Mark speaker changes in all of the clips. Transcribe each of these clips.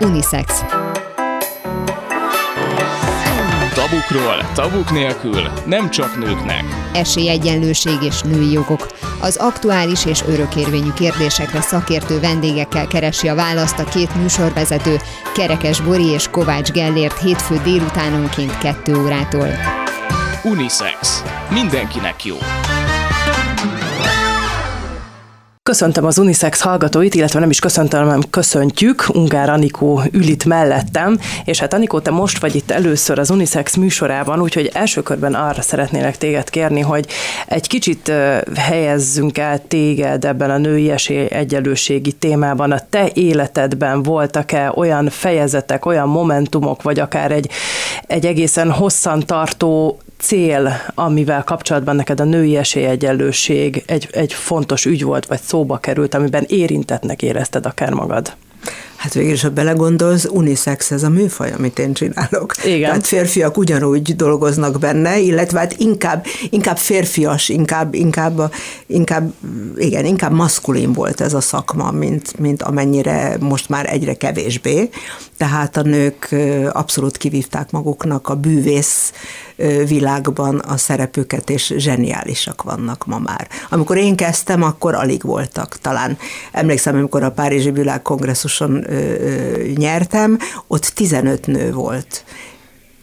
Speaker 1: Unisex.
Speaker 2: Tabukról, tabuk nélkül, nem csak nőknek.
Speaker 1: Esélyegyenlőség és női jogok. Az aktuális és örökérvényű kérdésekre szakértő vendégekkel keresi a választ a két műsorvezető, Kerekes Bori és Kovács Gellért hétfő délutánonként 2 órától.
Speaker 2: Unisex. Mindenkinek jó.
Speaker 3: Köszöntöm az Unisex hallgatóit, illetve nem is köszöntöm, hanem köszöntjük. Ungár Anikó ül itt mellettem, és hát Anikó, te most vagy itt először az Unisex műsorában, úgyhogy első körben arra szeretnélek téged kérni, hogy egy kicsit helyezzünk el téged ebben a női esély egyenlőségi témában. A te életedben voltak-e olyan fejezetek, olyan momentumok, vagy akár egy, egy egészen hosszan tartó cél, amivel kapcsolatban neked a női esélyegyenlőség egy, egy fontos ügy volt, vagy szóba került, amiben érintetnek érezted akár magad?
Speaker 4: Hát végül is, ha belegondolsz, unisex ez a műfaj, amit én csinálok. Igen. Tehát férfiak ugyanúgy dolgoznak benne, illetve hát inkább, inkább férfias, inkább, inkább, inkább, igen, inkább maszkulin volt ez a szakma, mint, mint amennyire most már egyre kevésbé. Tehát a nők abszolút kivívták maguknak a bűvész világban a szerepüket, és zseniálisak vannak ma már. Amikor én kezdtem, akkor alig voltak. Talán emlékszem, amikor a Párizsi Világkongresszuson nyertem, ott 15 nő volt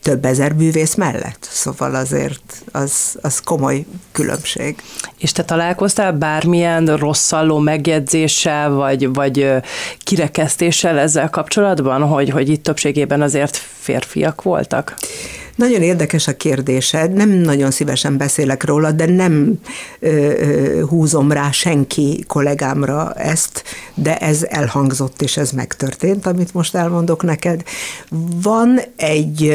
Speaker 4: több ezer bűvész mellett. Szóval azért az, az komoly különbség.
Speaker 3: És te találkoztál bármilyen rosszalló megjegyzéssel, vagy, vagy kirekesztéssel ezzel kapcsolatban, hogy, hogy itt többségében azért férfiak voltak?
Speaker 4: Nagyon érdekes a kérdésed, nem nagyon szívesen beszélek róla, de nem ö, húzom rá senki kollégámra ezt, de ez elhangzott, és ez megtörtént, amit most elmondok neked. Van egy,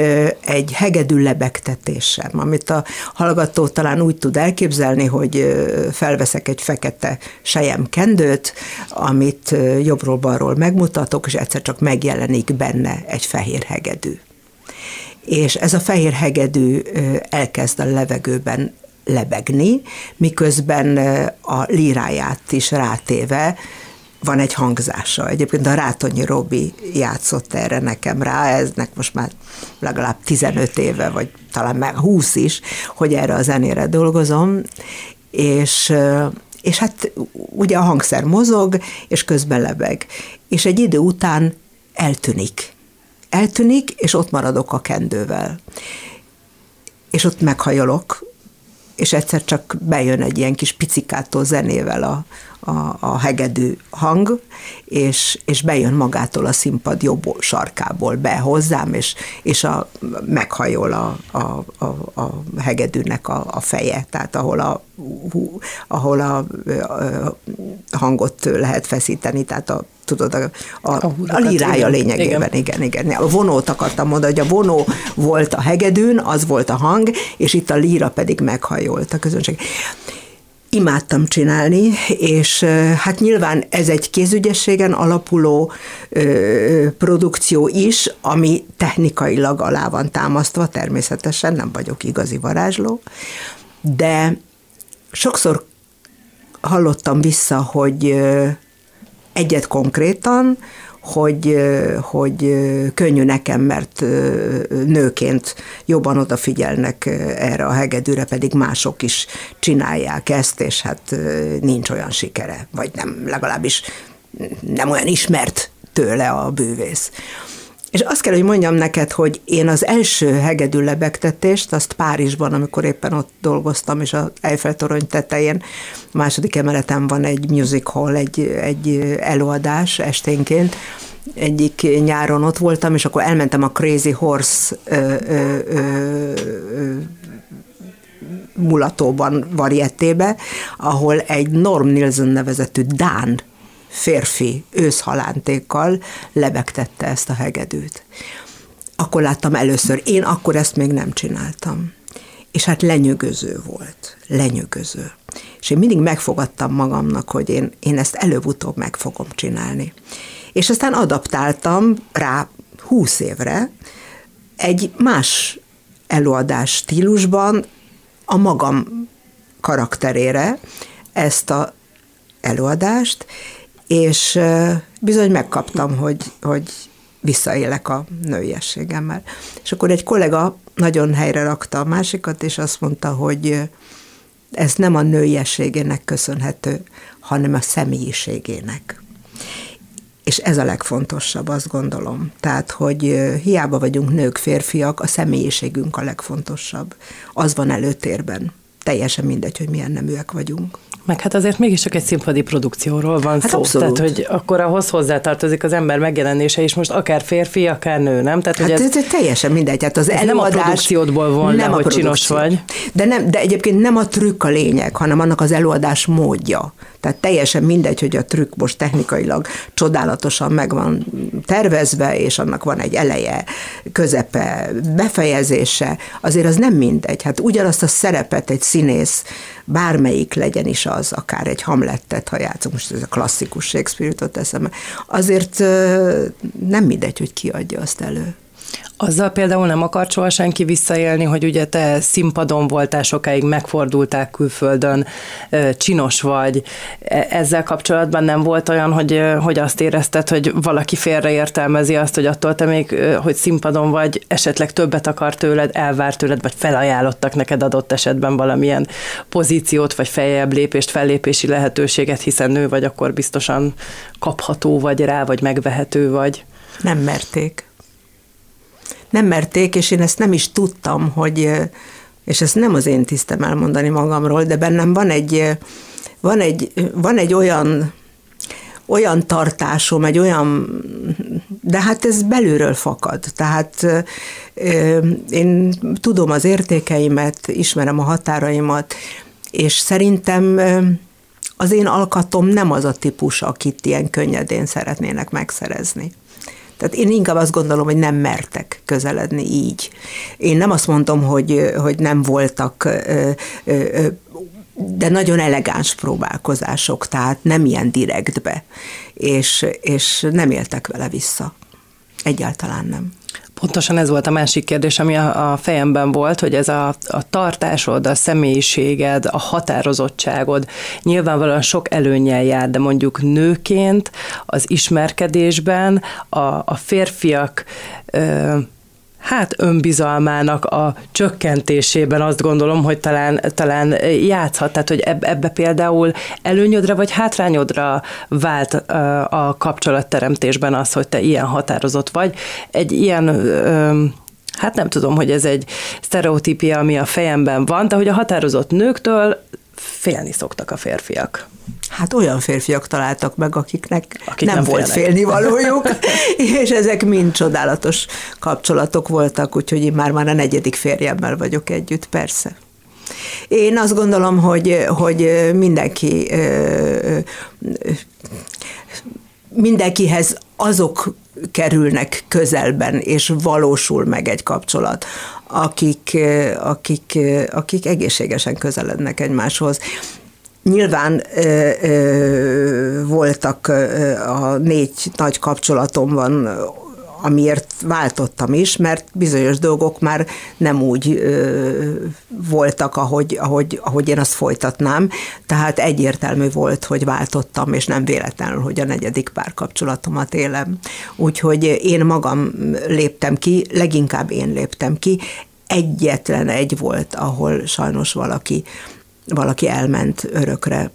Speaker 4: egy hegedű lebegtetésem, amit a hallgató talán úgy tud elképzelni, hogy felveszek egy fekete sejem kendőt, amit jobbról-balról megmutatok, és egyszer csak megjelenik benne egy fehér hegedű és ez a fehér hegedű elkezd a levegőben lebegni, miközben a líráját is rátéve van egy hangzása. Egyébként a Rátonyi Robi játszott erre nekem rá, eznek most már legalább 15 éve, vagy talán már 20 is, hogy erre a zenére dolgozom, és és hát ugye a hangszer mozog, és közben lebeg. És egy idő után eltűnik eltűnik, és ott maradok a kendővel. És ott meghajolok, és egyszer csak bejön egy ilyen kis picikátó zenével a, a, a hegedű hang, és, és bejön magától a színpad jobb sarkából be hozzám, és, és a, meghajol a, a, a, a hegedűnek a, a feje, tehát ahol a, ahol a, a hangot lehet feszíteni, tehát a tudod, a, a, a, a lirája lényegében, igen. igen, igen. A vonót akartam mondani, hogy a vonó volt a hegedűn, az volt a hang, és itt a líra pedig meghajolt a közönség imádtam csinálni, és hát nyilván ez egy kézügyességen alapuló ö, produkció is, ami technikailag alá van támasztva, természetesen nem vagyok igazi varázsló, de sokszor hallottam vissza, hogy egyet konkrétan, hogy, hogy könnyű nekem, mert nőként jobban odafigyelnek erre a hegedűre, pedig mások is csinálják ezt, és hát nincs olyan sikere, vagy nem, legalábbis nem olyan ismert tőle a bűvész. És azt kell, hogy mondjam neked, hogy én az első hegedű lebegtetést, azt Párizsban, amikor éppen ott dolgoztam, és az Eiffel torony tetején, második emeleten van egy music hall, egy, egy előadás esténként, egyik nyáron ott voltam, és akkor elmentem a Crazy Horse ö, ö, ö, mulatóban, variettébe, ahol egy Norm Nielsen nevezetű Dán férfi őszhalántékkal lebegtette ezt a hegedűt. Akkor láttam először, én akkor ezt még nem csináltam. És hát lenyűgöző volt, lenyűgöző. És én mindig megfogadtam magamnak, hogy én, én ezt előbb-utóbb meg fogom csinálni. És aztán adaptáltam rá húsz évre egy más előadás stílusban a magam karakterére ezt a előadást, és bizony megkaptam, hogy, hogy visszaélek a nőiességemmel. És akkor egy kollega nagyon helyre rakta a másikat, és azt mondta, hogy ez nem a nőiességének köszönhető, hanem a személyiségének. És ez a legfontosabb, azt gondolom. Tehát, hogy hiába vagyunk nők, férfiak, a személyiségünk a legfontosabb. Az van előtérben. Teljesen mindegy, hogy milyen neműek vagyunk.
Speaker 3: Meg hát azért mégiscsak egy színpadi produkcióról van hát szó. Abszolút. Tehát, hogy akkor ahhoz hozzátartozik az ember megjelenése is most akár férfi, akár nő, nem? Tehát,
Speaker 4: hát
Speaker 3: hogy
Speaker 4: ez, ez teljesen mindegy. Hát az
Speaker 3: előadás, nem a produkciódból van nem le, hogy csinos vagy.
Speaker 4: De, nem, de egyébként nem a trükk a lényeg, hanem annak az előadás módja. Tehát teljesen mindegy, hogy a trükk most technikailag csodálatosan meg van tervezve, és annak van egy eleje, közepe, befejezése, azért az nem mindegy. Hát ugyanazt a szerepet egy színész, bármelyik legyen is az, akár egy Hamlettet, ha játszunk, most ez a klasszikus Shakespeare jutott eszembe, azért nem mindegy, hogy ki adja azt elő.
Speaker 3: Azzal például nem akart soha senki visszaélni, hogy ugye te színpadon voltál sokáig, megfordultál külföldön, csinos vagy. E, ezzel kapcsolatban nem volt olyan, hogy, hogy azt érezted, hogy valaki félreértelmezi azt, hogy attól te még, hogy színpadon vagy, esetleg többet akar tőled, elvár tőled, vagy felajánlottak neked adott esetben valamilyen pozíciót, vagy feljebb lépést, fellépési lehetőséget, hiszen nő vagy, akkor biztosan kapható vagy rá, vagy megvehető vagy.
Speaker 4: Nem merték nem merték, és én ezt nem is tudtam, hogy, és ezt nem az én tisztem elmondani magamról, de bennem van egy, van egy, van egy olyan olyan tartásom, egy olyan, de hát ez belülről fakad. Tehát én tudom az értékeimet, ismerem a határaimat, és szerintem az én alkatom nem az a típus, akit ilyen könnyedén szeretnének megszerezni. Tehát én inkább azt gondolom, hogy nem mertek közeledni így. Én nem azt mondom, hogy, hogy nem voltak de nagyon elegáns próbálkozások, tehát nem ilyen direktbe, és, és nem éltek vele vissza. Egyáltalán nem.
Speaker 3: Pontosan ez volt a másik kérdés, ami a, a fejemben volt, hogy ez a, a tartásod, a személyiséged, a határozottságod nyilvánvalóan sok előnyel jár, de mondjuk nőként az ismerkedésben a, a férfiak ö, hát önbizalmának a csökkentésében azt gondolom, hogy talán, talán játszhat, tehát hogy ebbe például előnyödre vagy hátrányodra vált a kapcsolatteremtésben az, hogy te ilyen határozott vagy. Egy ilyen hát nem tudom, hogy ez egy sztereotípia, ami a fejemben van, de hogy a határozott nőktől félni szoktak a férfiak.
Speaker 4: Hát olyan férfiak találtak meg, akiknek Akik nem, nem volt félnivalójuk, és ezek mind csodálatos kapcsolatok voltak, úgyhogy én már már a negyedik férjemmel vagyok együtt, persze. Én azt gondolom, hogy, hogy mindenki mindenkihez azok kerülnek közelben, és valósul meg egy kapcsolat, akik, akik, akik egészségesen közelednek egymáshoz. Nyilván ö, ö, voltak ö, a négy nagy kapcsolatomban amiért váltottam is, mert bizonyos dolgok már nem úgy ö, voltak, ahogy, ahogy, ahogy én azt folytatnám, tehát egyértelmű volt, hogy váltottam, és nem véletlenül, hogy a negyedik párkapcsolatomat élem. Úgyhogy én magam léptem ki, leginkább én léptem ki, egyetlen egy volt, ahol sajnos valaki, valaki elment örökre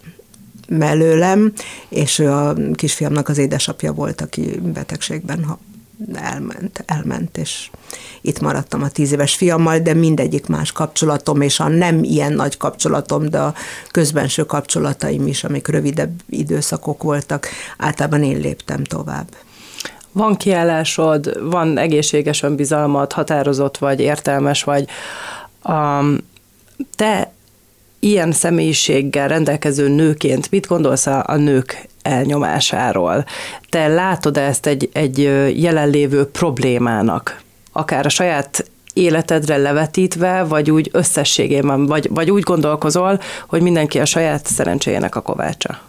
Speaker 4: mellőlem, és ő a kisfiamnak az édesapja volt, aki betegségben elment, elment, és itt maradtam a tíz éves fiammal, de mindegyik más kapcsolatom, és a nem ilyen nagy kapcsolatom, de a közbenső kapcsolataim is, amik rövidebb időszakok voltak, általában én léptem tovább.
Speaker 3: Van kiállásod, van egészséges önbizalmad, határozott vagy, értelmes vagy. Um, te ilyen személyiséggel rendelkező nőként mit gondolsz a, a nők elnyomásáról? Te látod ezt egy, egy jelenlévő problémának, akár a saját életedre levetítve, vagy úgy összességében, vagy, vagy úgy gondolkozol, hogy mindenki a saját szerencséjének a kovácsa?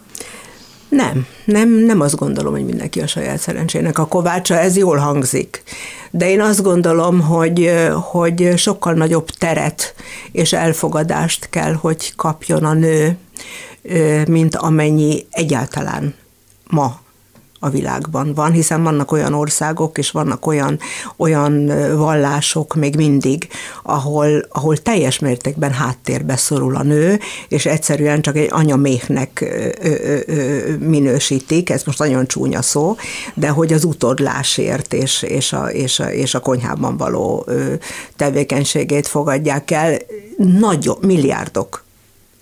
Speaker 4: Nem, nem, nem azt gondolom, hogy mindenki a saját szerencsének a kovácsa, ez jól hangzik. De én azt gondolom, hogy, hogy sokkal nagyobb teret és elfogadást kell, hogy kapjon a nő, mint amennyi egyáltalán ma a világban van, hiszen vannak olyan országok, és vannak olyan, olyan vallások még mindig, ahol, ahol teljes mértékben háttérbe szorul a nő, és egyszerűen csak egy anyaméhnek minősítik, ez most nagyon csúnya szó, de hogy az utódlásért és, és, a, és, a, és a konyhában való tevékenységét fogadják el, nagyon milliárdok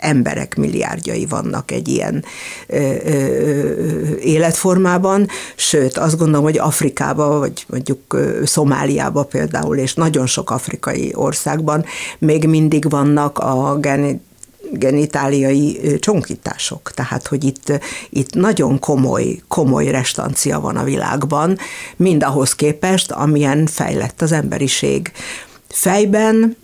Speaker 4: emberek milliárdjai vannak egy ilyen ö, ö, életformában, sőt azt gondolom, hogy Afrikában, vagy mondjuk Szomáliában például, és nagyon sok afrikai országban még mindig vannak a geni, genitáliai csonkítások. Tehát, hogy itt, itt nagyon komoly, komoly restancia van a világban, mind ahhoz képest, amilyen fejlett az emberiség. Fejben,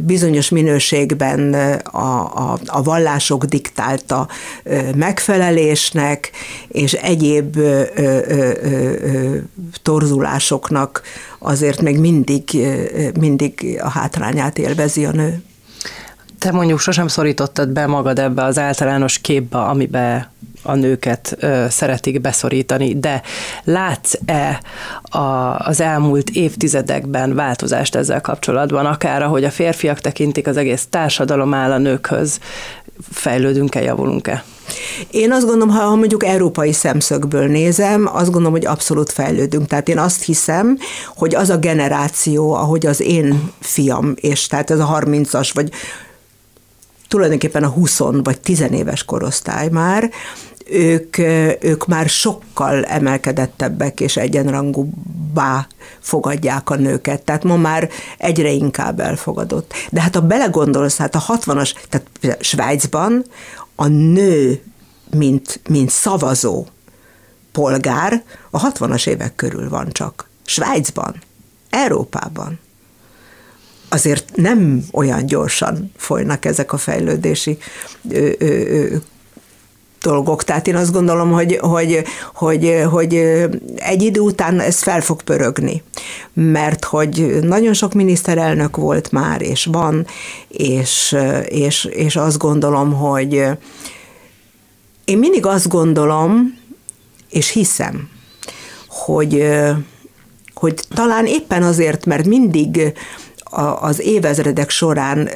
Speaker 4: bizonyos minőségben a, a, a vallások diktálta megfelelésnek, és egyéb torzulásoknak azért még mindig, mindig a hátrányát élvezi a nő.
Speaker 3: Te mondjuk sosem szorítottad be magad ebbe az általános képbe, amibe a nőket szeretik beszorítani, de látsz-e a, az elmúlt évtizedekben változást ezzel kapcsolatban, akár ahogy a férfiak tekintik az egész társadalom áll a nőkhöz, fejlődünk-e, javulunk-e?
Speaker 4: Én azt gondolom, ha mondjuk európai szemszögből nézem, azt gondolom, hogy abszolút fejlődünk. Tehát én azt hiszem, hogy az a generáció, ahogy az én fiam, és tehát ez a 30-as, vagy tulajdonképpen a 20 vagy 10 éves korosztály már, ők, ők már sokkal emelkedettebbek és egyenrangúbbá fogadják a nőket. Tehát ma már egyre inkább elfogadott. De hát ha belegondolsz, hát a 60-as, tehát Svájcban a nő, mint, mint szavazó polgár a 60-as évek körül van csak. Svájcban, Európában azért nem olyan gyorsan folynak ezek a fejlődési ö, ö, ö, dolgok. Tehát én azt gondolom, hogy, hogy, hogy, hogy egy idő után ez fel fog pörögni, mert hogy nagyon sok miniszterelnök volt már, és van, és, és, és azt gondolom, hogy én mindig azt gondolom, és hiszem, hogy, hogy talán éppen azért, mert mindig az évezredek során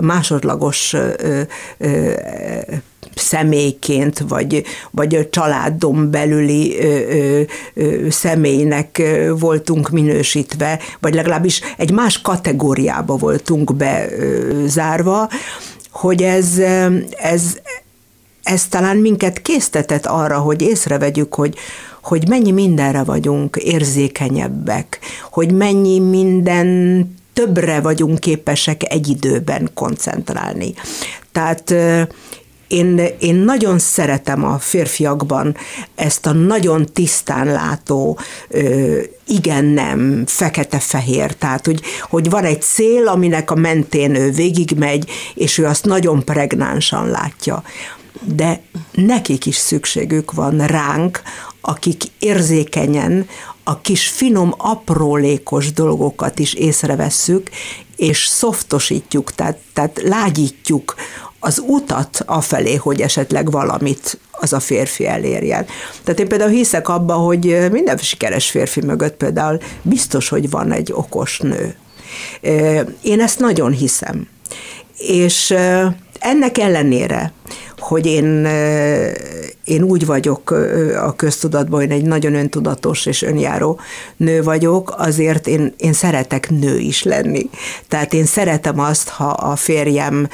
Speaker 4: másodlagos személyként, vagy, vagy a családon belüli ö, ö, személynek voltunk minősítve, vagy legalábbis egy más kategóriába voltunk bezárva, hogy ez, ez, ez talán minket késztetett arra, hogy észrevegyük, hogy, hogy mennyi mindenre vagyunk érzékenyebbek, hogy mennyi minden többre vagyunk képesek egy időben koncentrálni. Tehát én, én nagyon szeretem a férfiakban ezt a nagyon tisztán látó, igen-nem, fekete-fehér, tehát hogy, hogy van egy cél, aminek a mentén ő végigmegy, és ő azt nagyon pregnánsan látja. De nekik is szükségük van ránk, akik érzékenyen a kis finom, aprólékos dolgokat is észrevesszük, és szoftosítjuk, tehát, tehát lágyítjuk az utat afelé, hogy esetleg valamit az a férfi elérjen. Tehát én például hiszek abba, hogy minden sikeres férfi mögött például biztos, hogy van egy okos nő. Én ezt nagyon hiszem. És ennek ellenére, hogy én én úgy vagyok a köztudatban, hogy egy nagyon öntudatos és önjáró nő vagyok, azért én, én szeretek nő is lenni. Tehát én szeretem azt, ha a férjem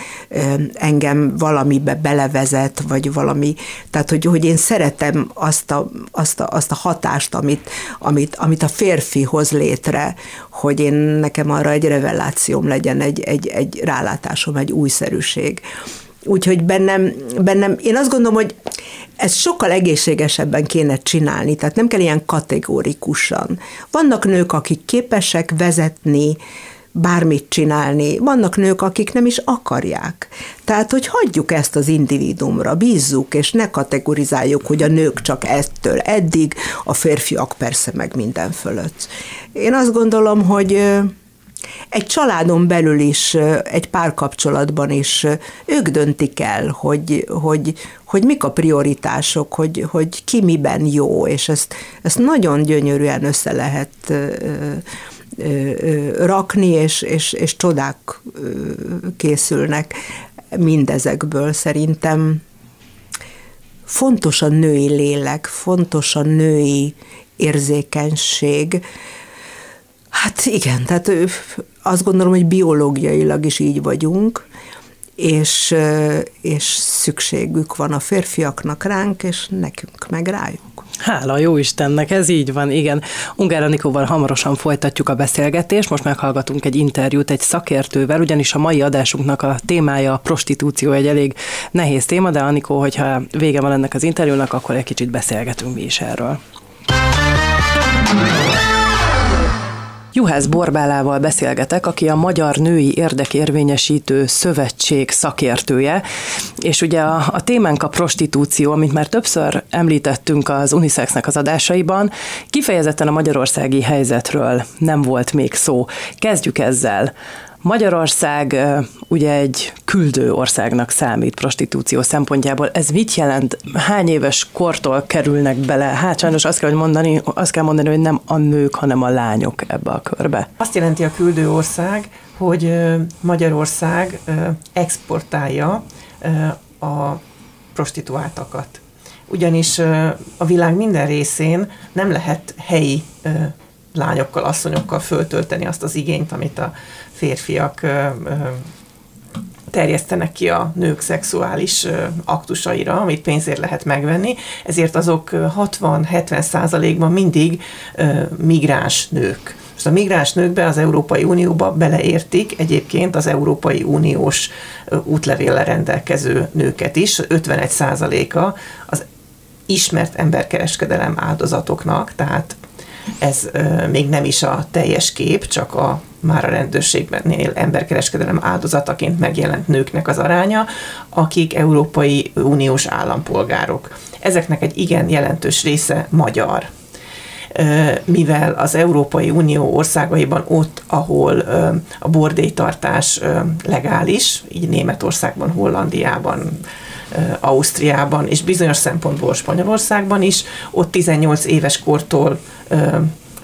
Speaker 4: engem valamibe belevezet, vagy valami, tehát hogy, hogy én szeretem azt a, azt a, azt a hatást, amit, amit, amit a férfi hoz létre, hogy én nekem arra egy revelációm legyen, egy, egy, egy rálátásom, egy újszerűség. Úgyhogy bennem, bennem, én azt gondolom, hogy ezt sokkal egészségesebben kéne csinálni, tehát nem kell ilyen kategórikusan. Vannak nők, akik képesek vezetni, bármit csinálni. Vannak nők, akik nem is akarják. Tehát, hogy hagyjuk ezt az individumra, bízzuk, és ne kategorizáljuk, hogy a nők csak ettől eddig, a férfiak persze meg minden fölött. Én azt gondolom, hogy egy családon belül is, egy párkapcsolatban is ők döntik el, hogy, hogy, hogy mik a prioritások, hogy, hogy ki miben jó, és ezt, ezt nagyon gyönyörűen össze lehet rakni, és, és, és csodák készülnek mindezekből. Szerintem fontos a női lélek, fontos a női érzékenység. Hát igen, tehát azt gondolom, hogy biológiailag is így vagyunk, és, és szükségük van a férfiaknak ránk, és nekünk meg rájuk.
Speaker 3: Hála jó Istennek, ez így van, igen. Ungár Anikóval hamarosan folytatjuk a beszélgetést, most meghallgatunk egy interjút egy szakértővel, ugyanis a mai adásunknak a témája a prostitúció egy elég nehéz téma, de Anikó, hogyha vége van ennek az interjúnak, akkor egy kicsit beszélgetünk mi is erről. Juhász Borbálával beszélgetek, aki a Magyar Női Érdekérvényesítő Szövetség szakértője, és ugye a, a témánk a prostitúció, amit már többször említettünk az Unisexnek az adásaiban, kifejezetten a magyarországi helyzetről nem volt még szó. Kezdjük ezzel. Magyarország ugye egy küldő országnak számít prostitúció szempontjából. Ez mit jelent? Hány éves kortól kerülnek bele? Hát sajnos azt kell, hogy mondani, azt kell mondani, hogy nem a nők, hanem a lányok ebbe a körbe.
Speaker 5: Azt jelenti a küldő ország, hogy Magyarország exportálja a prostituáltakat. Ugyanis a világ minden részén nem lehet helyi lányokkal, asszonyokkal föltölteni azt az igényt, amit a férfiak terjesztenek ki a nők szexuális aktusaira, amit pénzért lehet megvenni, ezért azok 60-70 százalékban mindig migráns nők. Most a migráns nőkbe az Európai Unióba beleértik egyébként az Európai Uniós útlevéllel rendelkező nőket is, 51 százaléka az ismert emberkereskedelem áldozatoknak, tehát ez még nem is a teljes kép, csak a már a rendőrségben emberkereskedelem áldozataként megjelent nőknek az aránya, akik Európai Uniós állampolgárok. Ezeknek egy igen jelentős része magyar mivel az Európai Unió országaiban ott, ahol a bordélytartás legális, így Németországban, Hollandiában, Ausztriában, és bizonyos szempontból Spanyolországban is, ott 18 éves kortól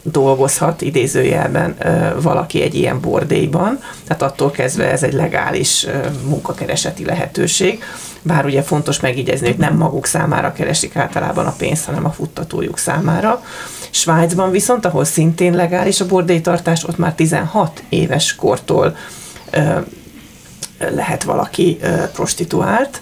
Speaker 5: dolgozhat idézőjelben valaki egy ilyen bordélyban, tehát attól kezdve ez egy legális munkakereseti lehetőség, bár ugye fontos megjegyezni, hogy nem maguk számára keresik általában a pénzt, hanem a futtatójuk számára. Svájcban viszont, ahol szintén legális a bordélytartás, ott már 16 éves kortól lehet valaki prostituált,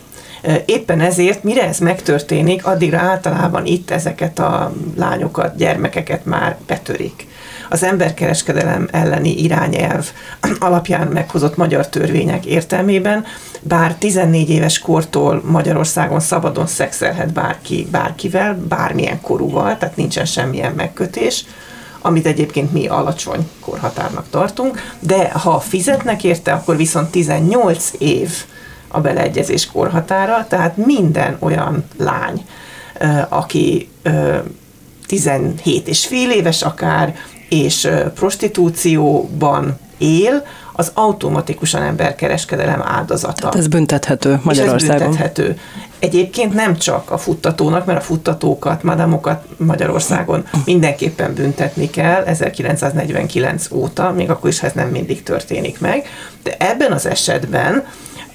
Speaker 5: Éppen ezért, mire ez megtörténik, addigra általában itt ezeket a lányokat, gyermekeket már betörik. Az emberkereskedelem elleni irányelv alapján meghozott magyar törvények értelmében, bár 14 éves kortól Magyarországon szabadon szexelhet bárki bárkivel, bármilyen korúval, tehát nincsen semmilyen megkötés, amit egyébként mi alacsony korhatárnak tartunk, de ha fizetnek érte, akkor viszont 18 év a beleegyezés korhatára, tehát minden olyan lány, aki 17 és fél éves akár, és prostitúcióban él, az automatikusan emberkereskedelem áldozata.
Speaker 3: Hát ez büntethető Magyarországon.
Speaker 5: És ez büntethető. Egyébként nem csak a futtatónak, mert a futtatókat, madamokat Magyarországon mindenképpen büntetni kell 1949 óta, még akkor is, ha ez nem mindig történik meg, de ebben az esetben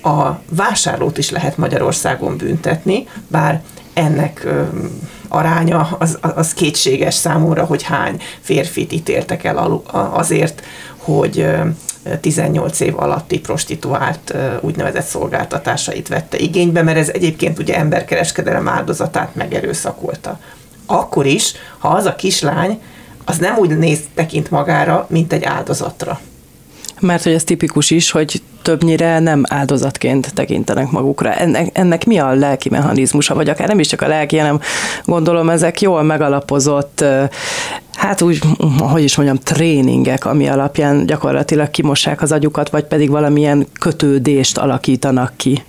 Speaker 5: a vásárlót is lehet Magyarországon büntetni, bár ennek aránya az, az kétséges számomra, hogy hány férfit ítéltek el azért, hogy 18 év alatti prostituált úgynevezett szolgáltatásait vette igénybe, mert ez egyébként ugye emberkereskedelem áldozatát megerőszakolta. Akkor is, ha az a kislány, az nem úgy néz tekint magára, mint egy áldozatra.
Speaker 3: Mert hogy ez tipikus is, hogy többnyire nem áldozatként tekintenek magukra. Ennek, ennek mi a lelki mechanizmusa, vagy akár nem is csak a lelki, hanem gondolom ezek jól megalapozott, hát úgy, hogy is mondjam, tréningek, ami alapján gyakorlatilag kimossák az agyukat, vagy pedig valamilyen kötődést alakítanak ki.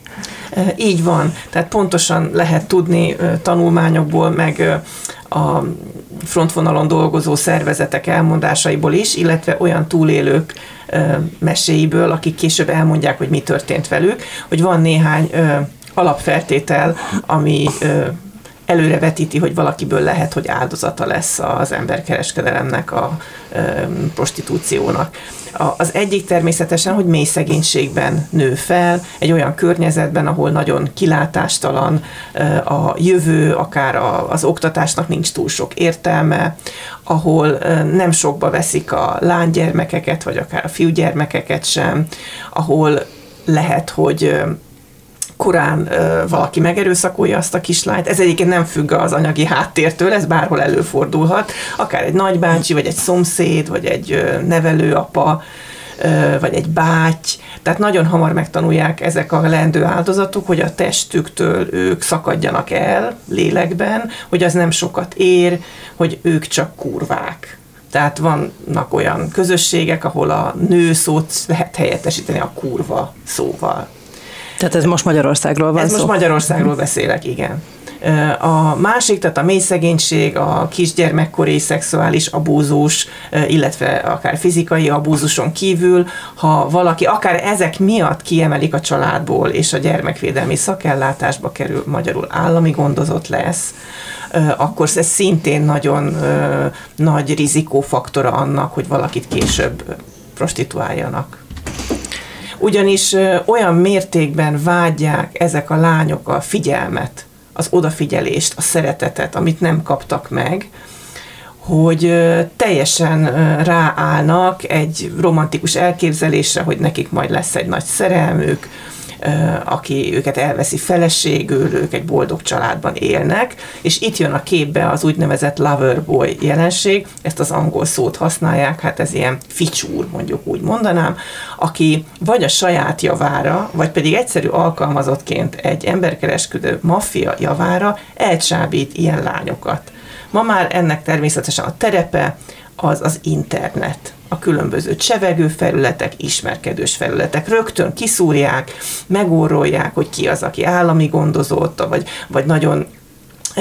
Speaker 5: Így van. Tehát pontosan lehet tudni tanulmányokból, meg a frontvonalon dolgozó szervezetek elmondásaiból is, illetve olyan túlélők meséiből, akik később elmondják, hogy mi történt velük, hogy van néhány alapfeltétel, ami előrevetíti, hogy valakiből lehet, hogy áldozata lesz az emberkereskedelemnek, a prostitúciónak. Az egyik természetesen, hogy mély szegénységben nő fel, egy olyan környezetben, ahol nagyon kilátástalan a jövő, akár az oktatásnak nincs túl sok értelme, ahol nem sokba veszik a lánygyermekeket, vagy akár a fiúgyermekeket sem, ahol lehet, hogy korán ö, valaki megerőszakolja azt a kislányt. Ez egyébként nem függ az anyagi háttértől, ez bárhol előfordulhat. Akár egy nagybácsi, vagy egy szomszéd, vagy egy ö, nevelőapa, ö, vagy egy báty. Tehát nagyon hamar megtanulják ezek a leendő áldozatok, hogy a testüktől ők szakadjanak el lélekben, hogy az nem sokat ér, hogy ők csak kurvák. Tehát vannak olyan közösségek, ahol a nő szót lehet helyettesíteni a kurva szóval.
Speaker 3: Tehát ez most Magyarországról van
Speaker 5: Ez
Speaker 3: szó?
Speaker 5: most Magyarországról beszélek, igen. A másik, tehát a mély szegénység, a kisgyermekkori szexuális abúzus, illetve akár fizikai abúzuson kívül, ha valaki akár ezek miatt kiemelik a családból, és a gyermekvédelmi szakellátásba kerül, magyarul állami gondozott lesz, akkor ez szintén nagyon nagy rizikófaktora annak, hogy valakit később prostituáljanak ugyanis olyan mértékben vágyják ezek a lányok a figyelmet, az odafigyelést, a szeretetet, amit nem kaptak meg, hogy teljesen ráállnak egy romantikus elképzelésre, hogy nekik majd lesz egy nagy szerelmük, aki őket elveszi feleségül, ők egy boldog családban élnek, és itt jön a képbe az úgynevezett lover boy jelenség, ezt az angol szót használják, hát ez ilyen ficsúr, mondjuk úgy mondanám, aki vagy a saját javára, vagy pedig egyszerű alkalmazottként egy emberkereskedő maffia javára elcsábít ilyen lányokat. Ma már ennek természetesen a terepe az az internet a különböző csevegő felületek, ismerkedős felületek. Rögtön kiszúrják, megórolják, hogy ki az, aki állami gondozott, vagy, vagy nagyon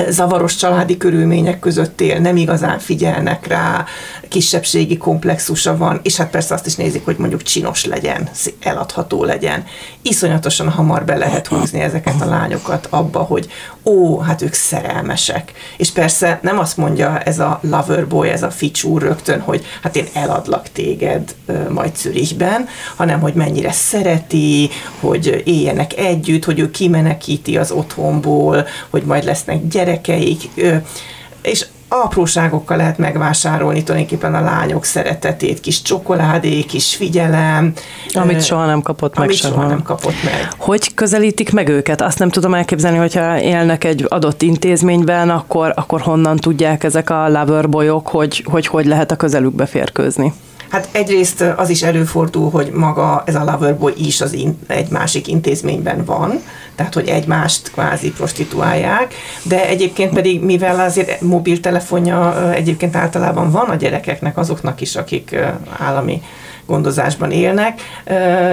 Speaker 5: zavaros családi körülmények között él, nem igazán figyelnek rá, kisebbségi komplexusa van, és hát persze azt is nézik, hogy mondjuk csinos legyen, eladható legyen. Iszonyatosan hamar be lehet húzni ezeket a lányokat abba, hogy ó, hát ők szerelmesek. És persze nem azt mondja ez a lover boy, ez a ficsúr rögtön, hogy hát én eladlak téged majd Zürichben, hanem hogy mennyire szereti, hogy éljenek együtt, hogy ő kimenekíti az otthonból, hogy majd lesznek gyerekek, gyerekeik, és apróságokkal lehet megvásárolni tulajdonképpen a lányok szeretetét, kis csokoládé, kis figyelem.
Speaker 3: Amit soha nem kapott meg.
Speaker 5: Amit soha nem kapott meg.
Speaker 3: Hogy közelítik meg őket? Azt nem tudom elképzelni, hogyha élnek egy adott intézményben, akkor, akkor honnan tudják ezek a loverboyok, hogy, hogy hogy lehet a közelükbe férkőzni?
Speaker 5: Hát egyrészt az is előfordul, hogy maga ez a loverboy is az in, egy másik intézményben van, tehát hogy egymást kvázi prostituálják, de egyébként pedig, mivel azért mobiltelefonja egyébként általában van a gyerekeknek, azoknak is, akik állami gondozásban élnek,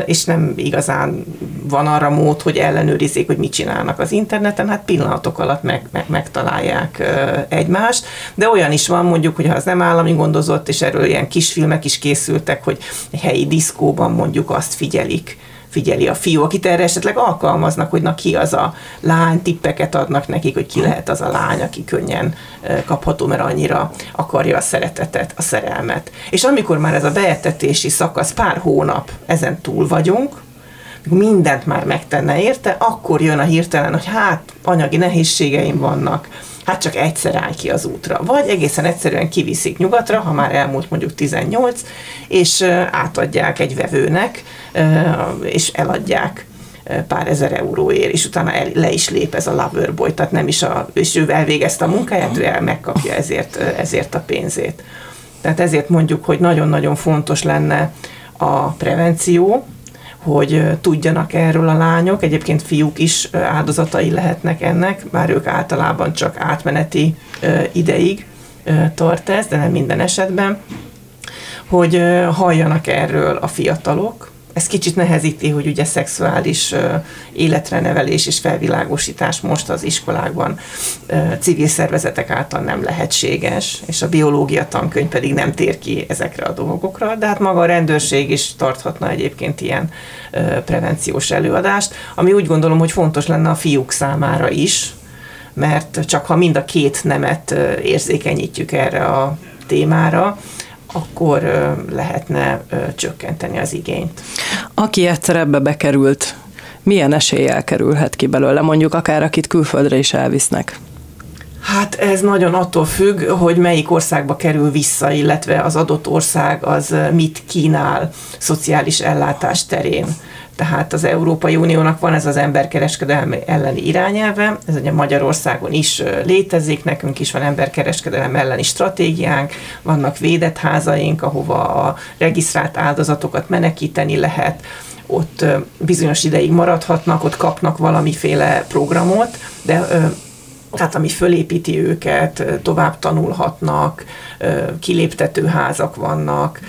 Speaker 5: és nem igazán van arra mód, hogy ellenőrizzék, hogy mit csinálnak az interneten, hát pillanatok alatt meg, meg, megtalálják egymást, de olyan is van mondjuk, hogy ha az nem állami gondozott, és erről ilyen kisfilmek is készültek, hogy helyi diszkóban mondjuk azt figyelik, figyeli a fiú, akit erre esetleg alkalmaznak, hogy na ki az a lány, tippeket adnak nekik, hogy ki lehet az a lány, aki könnyen kapható, mert annyira akarja a szeretetet, a szerelmet. És amikor már ez a beetetési szakasz pár hónap ezen túl vagyunk, mindent már megtenne érte, akkor jön a hirtelen, hogy hát anyagi nehézségeim vannak, hát csak egyszer állj ki az útra. Vagy egészen egyszerűen kiviszik nyugatra, ha már elmúlt mondjuk 18, és átadják egy vevőnek, és eladják pár ezer euróért, és utána el, le is lép ez a loverboy, tehát nem is a, és ő elvégezte a munkáját, ő el megkapja ezért, ezért a pénzét. Tehát ezért mondjuk, hogy nagyon-nagyon fontos lenne a prevenció, hogy tudjanak erről a lányok, egyébként fiúk is áldozatai lehetnek ennek, bár ők általában csak átmeneti ideig tart ez, de nem minden esetben, hogy halljanak erről a fiatalok, ez kicsit nehezíti, hogy ugye szexuális életre nevelés és felvilágosítás most az iskolákban civil szervezetek által nem lehetséges, és a biológia tankönyv pedig nem tér ki ezekre a dolgokra, de hát maga a rendőrség is tarthatna egyébként ilyen prevenciós előadást, ami úgy gondolom, hogy fontos lenne a fiúk számára is, mert csak ha mind a két nemet érzékenyítjük erre a témára, akkor lehetne csökkenteni az igényt.
Speaker 3: Aki egyszer ebbe bekerült, milyen eséllyel kerülhet ki belőle, mondjuk akár akit külföldre is elvisznek?
Speaker 5: Hát ez nagyon attól függ, hogy melyik országba kerül vissza, illetve az adott ország az mit kínál szociális ellátás terén. Tehát az Európai Uniónak van ez az emberkereskedelmi elleni irányelve, ez ugye Magyarországon is létezik, nekünk is van emberkereskedelem elleni stratégiánk, vannak védett házaink, ahova a regisztrált áldozatokat menekíteni lehet, ott bizonyos ideig maradhatnak, ott kapnak valamiféle programot, de tehát ami fölépíti őket, tovább tanulhatnak, kiléptető házak vannak,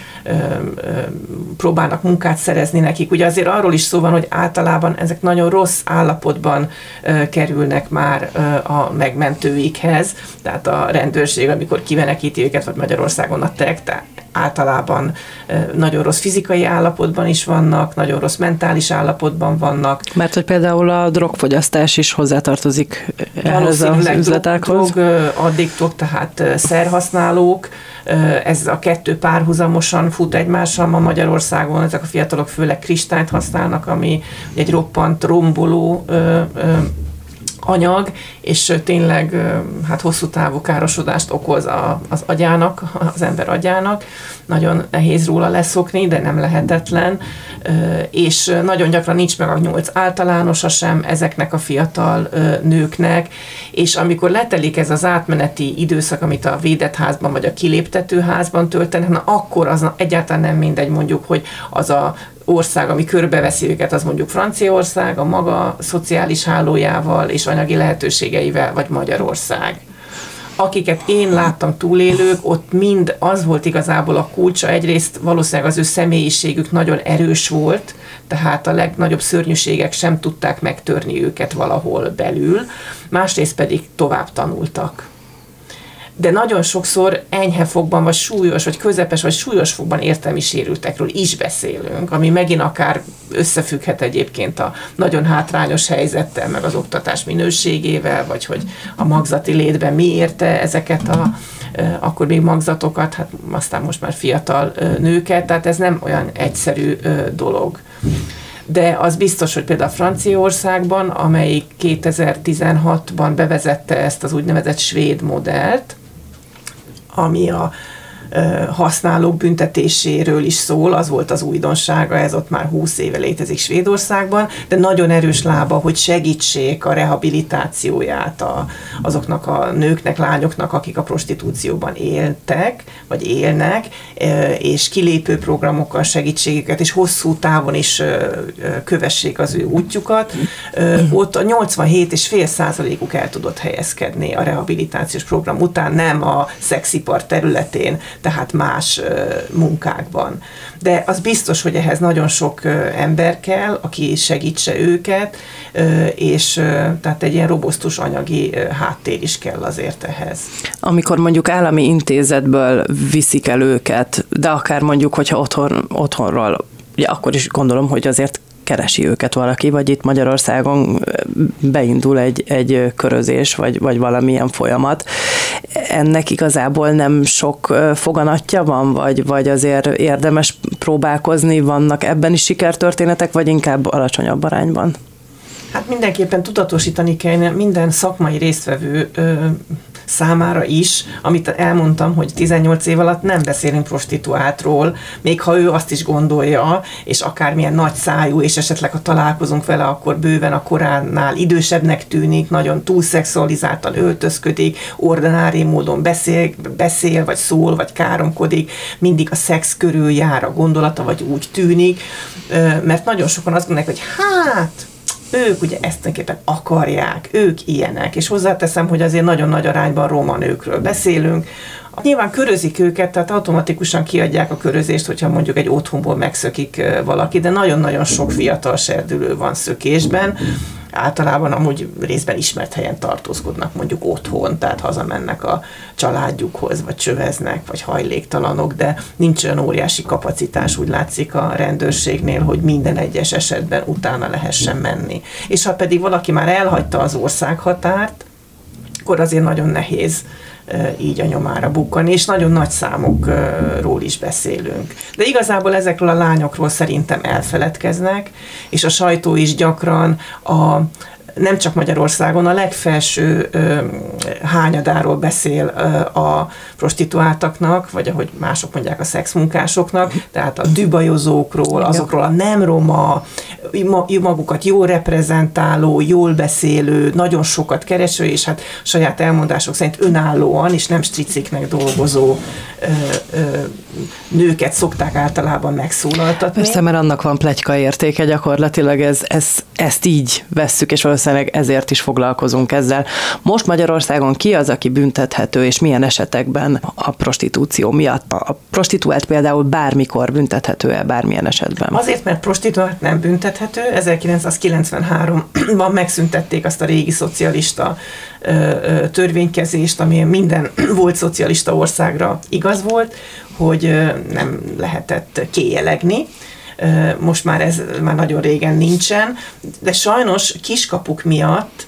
Speaker 5: próbálnak munkát szerezni nekik. Ugye azért arról is szó van, hogy általában ezek nagyon rossz állapotban kerülnek már a megmentőikhez, tehát a rendőrség, amikor kivenekíti őket, vagy Magyarországon a TEK, általában nagyon rossz fizikai állapotban is vannak, nagyon rossz mentális állapotban vannak.
Speaker 3: Mert hogy például a drogfogyasztás is hozzátartozik ehhez az üzletákhoz.
Speaker 5: Drog, addiktok, tehát szerhasználók, ez a kettő párhuzamosan fut egymással ma Magyarországon, ezek a fiatalok főleg kristályt használnak, ami egy roppant romboló anyag, és tényleg hát hosszú távú károsodást okoz a, az agyának, az ember agyának. Nagyon nehéz róla leszokni, de nem lehetetlen, és nagyon gyakran nincs meg a nyolc általánosa sem ezeknek a fiatal nőknek, és amikor letelik ez az átmeneti időszak, amit a védett házban vagy a kiléptető házban töltenek, na akkor az egyáltalán nem mindegy mondjuk, hogy az a ország, ami körbeveszi őket, az mondjuk Franciaország, a maga szociális hálójával és anyagi lehetőségeivel, vagy Magyarország. Akiket én láttam túlélők, ott mind az volt igazából a kulcsa. Egyrészt valószínűleg az ő személyiségük nagyon erős volt, tehát a legnagyobb szörnyűségek sem tudták megtörni őket valahol belül, másrészt pedig tovább tanultak de nagyon sokszor enyhe fogban, vagy súlyos, vagy közepes, vagy súlyos fogban értelmi sérültekről is beszélünk, ami megint akár összefügghet egyébként a nagyon hátrányos helyzettel, meg az oktatás minőségével, vagy hogy a magzati létben mi érte ezeket a akkor még magzatokat, hát aztán most már fiatal nőket, tehát ez nem olyan egyszerű dolog. De az biztos, hogy például Franciaországban, amelyik 2016-ban bevezette ezt az úgynevezett svéd modellt, ami a használók büntetéséről is szól, az volt az újdonsága, ez ott már 20 éve létezik Svédországban, de nagyon erős lába, hogy segítsék a rehabilitációját a, azoknak a nőknek, lányoknak, akik a prostitúcióban éltek, vagy élnek, és kilépő programokkal segítségüket, és hosszú távon is kövessék az ő útjukat. Ott a 87,5 százalékuk el tudott helyezkedni a rehabilitációs program után, nem a szexipar területén, tehát más munkákban. De az biztos, hogy ehhez nagyon sok ember kell, aki segítse őket, és tehát egy ilyen robosztus anyagi háttér is kell azért ehhez.
Speaker 3: Amikor mondjuk állami intézetből viszik el őket, de akár mondjuk, hogyha otthon, otthonról, ugye akkor is gondolom, hogy azért keresi őket valaki, vagy itt Magyarországon beindul egy, egy körözés, vagy, vagy valamilyen folyamat. Ennek igazából nem sok foganatja van, vagy, vagy azért érdemes próbálkozni, vannak ebben is sikertörténetek, vagy inkább alacsonyabb arányban?
Speaker 5: Hát mindenképpen tudatosítani kell minden szakmai résztvevő számára is, amit elmondtam, hogy 18 év alatt nem beszélünk prostituáltról, még ha ő azt is gondolja, és akármilyen nagy szájú, és esetleg ha találkozunk vele, akkor bőven a koránál idősebbnek tűnik, nagyon túlszexualizáltan öltözködik, ordinári módon beszél, beszél, vagy szól, vagy káromkodik, mindig a szex körül jár a gondolata, vagy úgy tűnik, mert nagyon sokan azt gondolják, hogy hát, ők ugye ezt tulajdonképpen akarják, ők ilyenek, és hozzáteszem, hogy azért nagyon nagy arányban roma nőkről beszélünk, Nyilván körözik őket, tehát automatikusan kiadják a körözést, hogyha mondjuk egy otthonból megszökik valaki, de nagyon-nagyon sok fiatal serdülő van szökésben, általában amúgy részben ismert helyen tartózkodnak, mondjuk otthon, tehát hazamennek a családjukhoz, vagy csöveznek, vagy hajléktalanok, de nincs olyan óriási kapacitás, úgy látszik a rendőrségnél, hogy minden egyes esetben utána lehessen menni. És ha pedig valaki már elhagyta az országhatárt, akkor azért nagyon nehéz így a nyomára bukkani, és nagyon nagy számokról is beszélünk. De igazából ezekről a lányokról szerintem elfeledkeznek, és a sajtó is gyakran a, nem csak Magyarországon, a legfelső hányadáról beszél a prostituáltaknak, vagy ahogy mások mondják a szexmunkásoknak, tehát a dübajozókról, azokról a nem roma, magukat jól reprezentáló, jól beszélő, nagyon sokat kereső, és hát saját elmondások szerint önállóan, és nem striciknek dolgozó ö, ö, nőket szokták általában megszólaltatni.
Speaker 3: Persze, mert annak van plegyka értéke gyakorlatilag, ez, ez, ezt így vesszük, és valószínűleg ezért is foglalkozunk ezzel. Most Magyarországon ki az, aki büntethető, és milyen esetekben a prostitúció miatt? A prostituált például bármikor büntethető-e bármilyen esetben?
Speaker 5: Azért, mert prostituált nem büntethető. 1993-ban megszüntették azt a régi szocialista törvénykezést, ami minden volt szocialista országra igaz volt, hogy nem lehetett kéjelegni most már ez már nagyon régen nincsen, de sajnos kiskapuk miatt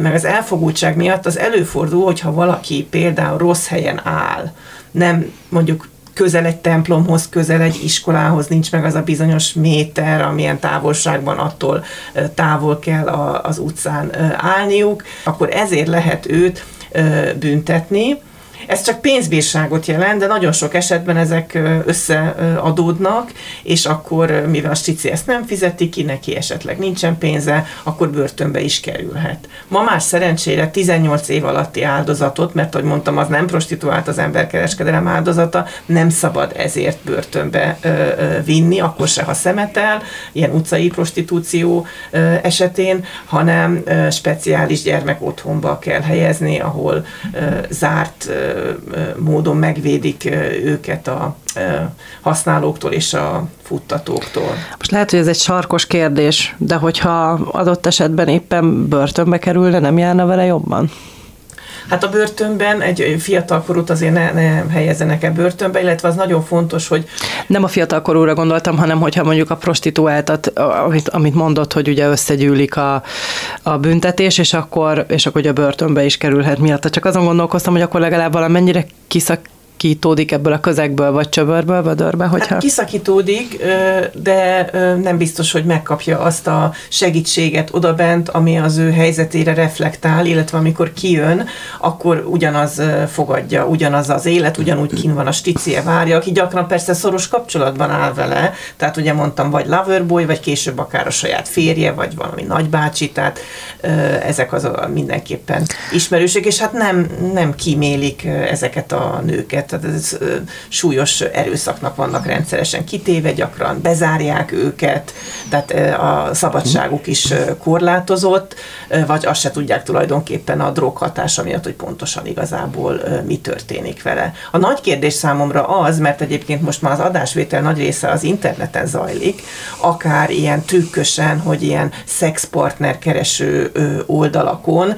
Speaker 5: meg az elfogultság miatt az előfordul, hogyha valaki például rossz helyen áll, nem mondjuk közel egy templomhoz, közel egy iskolához, nincs meg az a bizonyos méter, amilyen távolságban attól távol kell az utcán állniuk, akkor ezért lehet őt büntetni, ez csak pénzbírságot jelent, de nagyon sok esetben ezek összeadódnak, és akkor, mivel a stici ezt nem fizeti ki, neki esetleg nincsen pénze, akkor börtönbe is kerülhet. Ma már szerencsére 18 év alatti áldozatot, mert ahogy mondtam, az nem prostituált az emberkereskedelem áldozata, nem szabad ezért börtönbe vinni, akkor se, ha szemetel, ilyen utcai prostitúció esetén, hanem speciális gyermek otthonba kell helyezni, ahol zárt módon megvédik őket a használóktól és a futtatóktól.
Speaker 3: Most lehet, hogy ez egy sarkos kérdés, de hogyha adott esetben éppen börtönbe kerülne, nem járna vele jobban?
Speaker 5: Hát a börtönben egy fiatalkorút azért ne, ne helyezzenek el börtönbe, illetve az nagyon fontos, hogy...
Speaker 3: Nem a fiatalkorúra gondoltam, hanem hogyha mondjuk a prostituáltat, amit, amit mondott, hogy ugye összegyűlik a, a büntetés, és akkor, és akkor ugye a börtönbe is kerülhet miatt. Csak azon gondolkoztam, hogy akkor legalább valamennyire kiszak, kiszakítódik ebből a közegből, vagy csöbörből, vödörbe, hogyha... Hát
Speaker 5: kiszakítódik, de nem biztos, hogy megkapja azt a segítséget odabent, ami az ő helyzetére reflektál, illetve amikor kijön, akkor ugyanaz fogadja, ugyanaz az élet, ugyanúgy kin van a sticie várja, aki gyakran persze szoros kapcsolatban áll vele, tehát ugye mondtam, vagy loverboy, vagy később akár a saját férje, vagy valami nagybácsi, tehát ezek az a mindenképpen ismerőség, és hát nem, nem kímélik ezeket a nőket, tehát ez súlyos erőszaknak vannak rendszeresen kitéve, gyakran bezárják őket, tehát a szabadságuk is korlátozott, vagy azt se tudják tulajdonképpen a drog hatása miatt, hogy pontosan igazából mi történik vele. A nagy kérdés számomra az, mert egyébként most már az adásvétel nagy része az interneten zajlik, akár ilyen trükkösen, hogy ilyen szexpartner kereső oldalakon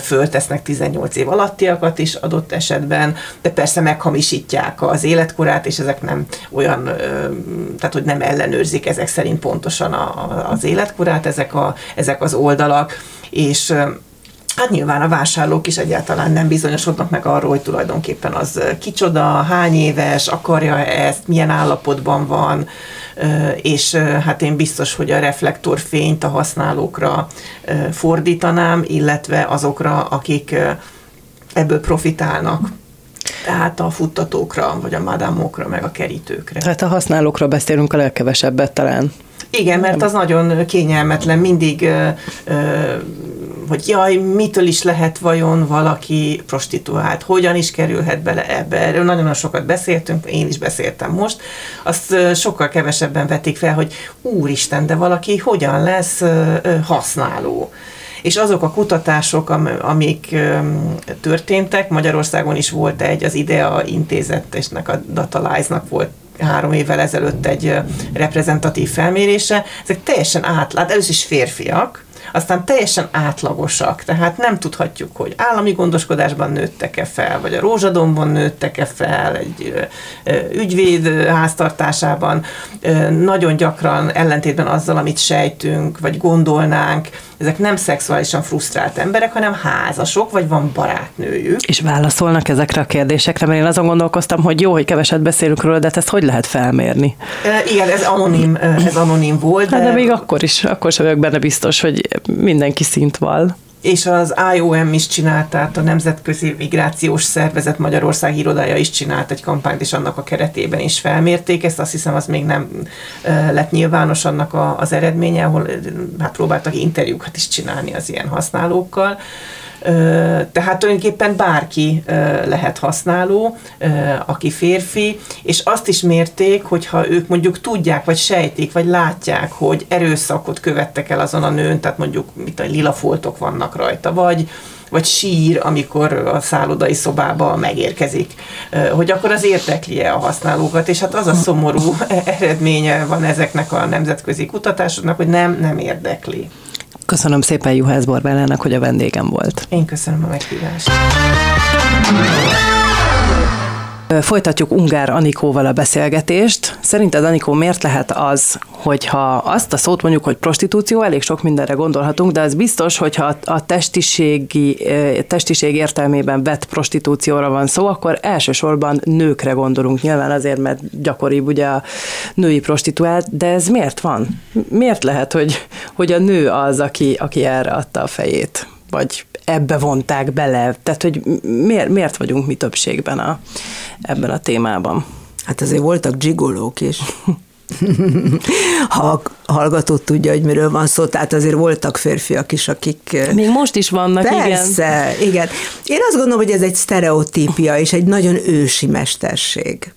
Speaker 5: föltesznek 18 év alattiakat is adott esetben, de persze meghamisítják az életkorát, és ezek nem olyan, tehát hogy nem ellenőrzik ezek szerint pontosan a, az életkorát, ezek, a, ezek az oldalak, és Hát nyilván a vásárlók is egyáltalán nem bizonyosodnak meg arról, hogy tulajdonképpen az kicsoda, hány éves, akarja ezt, milyen állapotban van, és hát én biztos, hogy a reflektorfényt a használókra fordítanám, illetve azokra, akik ebből profitálnak tehát a futtatókra, vagy a madámokra, meg a kerítőkre.
Speaker 3: Hát a használókra beszélünk a legkevesebbet talán.
Speaker 5: Igen, mert az nagyon kényelmetlen, mindig hogy jaj, mitől is lehet vajon valaki prostituált, hogyan is kerülhet bele ebbe. Erről nagyon sokat beszéltünk, én is beszéltem most. Azt sokkal kevesebben vetik fel, hogy úristen, de valaki hogyan lesz használó és azok a kutatások, amik történtek, Magyarországon is volt egy, az IDEA intézetesnek, a Datalize-nak volt három évvel ezelőtt egy reprezentatív felmérése, ezek teljesen átlát, először is férfiak, aztán teljesen átlagosak, tehát nem tudhatjuk, hogy állami gondoskodásban nőttek-e fel, vagy a rózsadomban nőttek-e fel, egy ügyvéd háztartásában, nagyon gyakran ellentétben azzal, amit sejtünk, vagy gondolnánk, ezek nem szexuálisan frusztrált emberek, hanem házasok, vagy van barátnőjük.
Speaker 3: És válaszolnak ezekre a kérdésekre, mert én azon gondolkoztam, hogy jó, hogy keveset beszélünk róla, de hát ezt hogy lehet felmérni?
Speaker 5: E, igen, ez anonim, ez anonim volt.
Speaker 3: Hát de, de még akkor is, akkor sem vagyok benne biztos, hogy mindenki szint val
Speaker 5: és az IOM is csinált, tehát a Nemzetközi Migrációs Szervezet Magyarország irodája is csinált egy kampányt, és annak a keretében is felmérték ezt, azt hiszem az még nem lett nyilvános annak a, az eredménye, ahol hát próbáltak interjúkat is csinálni az ilyen használókkal. Tehát tulajdonképpen bárki lehet használó, aki férfi, és azt is mérték, hogyha ők mondjuk tudják, vagy sejtik, vagy látják, hogy erőszakot követtek el azon a nőn, tehát mondjuk mit a lila foltok vannak rajta, vagy vagy sír, amikor a szállodai szobába megérkezik, hogy akkor az érdekli-e a használókat, és hát az a szomorú eredménye van ezeknek a nemzetközi kutatásoknak, hogy nem, nem érdekli.
Speaker 3: Köszönöm szépen Juhász Borbálának, hogy a vendégem volt.
Speaker 5: Én köszönöm a meghívást.
Speaker 3: Folytatjuk Ungár Anikóval a beszélgetést. Szerinted, Anikó, miért lehet az, hogyha azt a szót mondjuk, hogy prostitúció, elég sok mindenre gondolhatunk, de az biztos, hogyha a testiségi, testiség értelmében vett prostitúcióra van szó, akkor elsősorban nőkre gondolunk. Nyilván azért, mert gyakoribb ugye a női prostituált, de ez miért van? Miért lehet, hogy, hogy a nő az, aki, aki erre adta a fejét? Vagy ebbe vonták bele? Tehát, hogy miért, miért vagyunk mi többségben a, ebben a témában?
Speaker 4: Hát azért voltak dzsigolók is. ha hallgató tudja, hogy miről van szó, tehát azért voltak férfiak is, akik...
Speaker 3: Még most is vannak,
Speaker 4: Persze, igen. igen. Én azt gondolom, hogy ez egy sztereotípia, és egy nagyon ősi mesterség.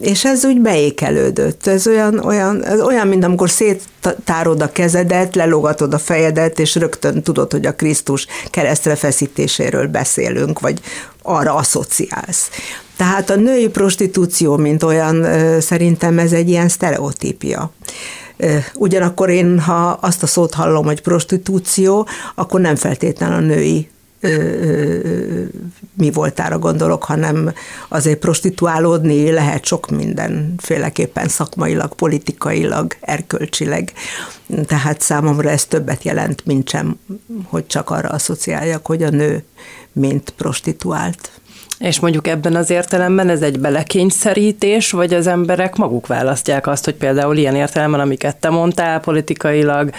Speaker 4: És ez úgy beékelődött. Ez olyan, olyan, ez olyan mint amikor széttárod a kezedet, lelogatod a fejedet, és rögtön tudod, hogy a Krisztus keresztre feszítéséről beszélünk, vagy arra asszociálsz. Tehát a női prostitúció, mint olyan, szerintem ez egy ilyen sztereotípia. Ugyanakkor én, ha azt a szót hallom, hogy prostitúció, akkor nem feltétlenül a női mi voltára gondolok, hanem azért prostituálódni lehet sok mindenféleképpen szakmailag, politikailag, erkölcsileg. Tehát számomra ez többet jelent, mint sem, hogy csak arra asszociáljak, hogy a nő mint prostituált.
Speaker 3: És mondjuk ebben az értelemben ez egy belekényszerítés, vagy az emberek maguk választják azt, hogy például ilyen értelemben, amiket te mondtál, politikailag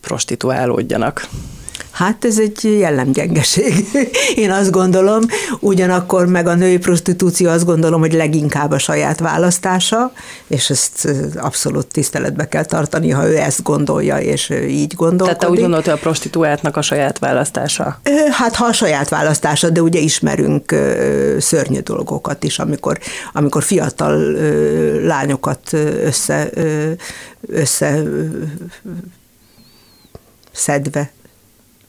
Speaker 3: prostituálódjanak?
Speaker 4: Hát ez egy jellemgyengeség. Én azt gondolom, ugyanakkor meg a női prostitúció azt gondolom, hogy leginkább a saját választása, és ezt abszolút tiszteletbe kell tartani, ha ő ezt gondolja, és ő így gondolkodik.
Speaker 3: Tehát te úgy gondolod, hogy a prostituáltnak a saját választása?
Speaker 4: Hát ha a saját választása, de ugye ismerünk szörnyű dolgokat is, amikor, amikor fiatal lányokat össze, össze szedve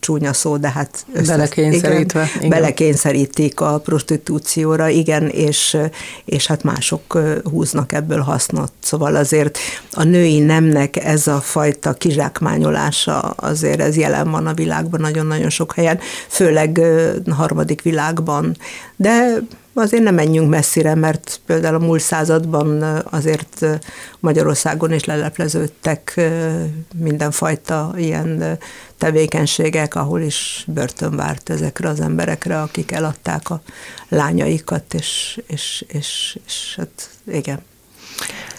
Speaker 4: csúnya szó, de hát
Speaker 3: össze, belekényszerítve.
Speaker 4: Igen, igen. Belekényszerítik a prostitúcióra, igen, és, és hát mások húznak ebből hasznot. Szóval azért a női nemnek ez a fajta kizsákmányolása azért ez jelen van a világban nagyon-nagyon sok helyen, főleg a harmadik világban. De azért nem menjünk messzire, mert például a múlt században azért Magyarországon is lelepleződtek mindenfajta ilyen tevékenységek, ahol is börtön várt ezekre az emberekre, akik eladták a lányaikat, és, és, és, és hát igen.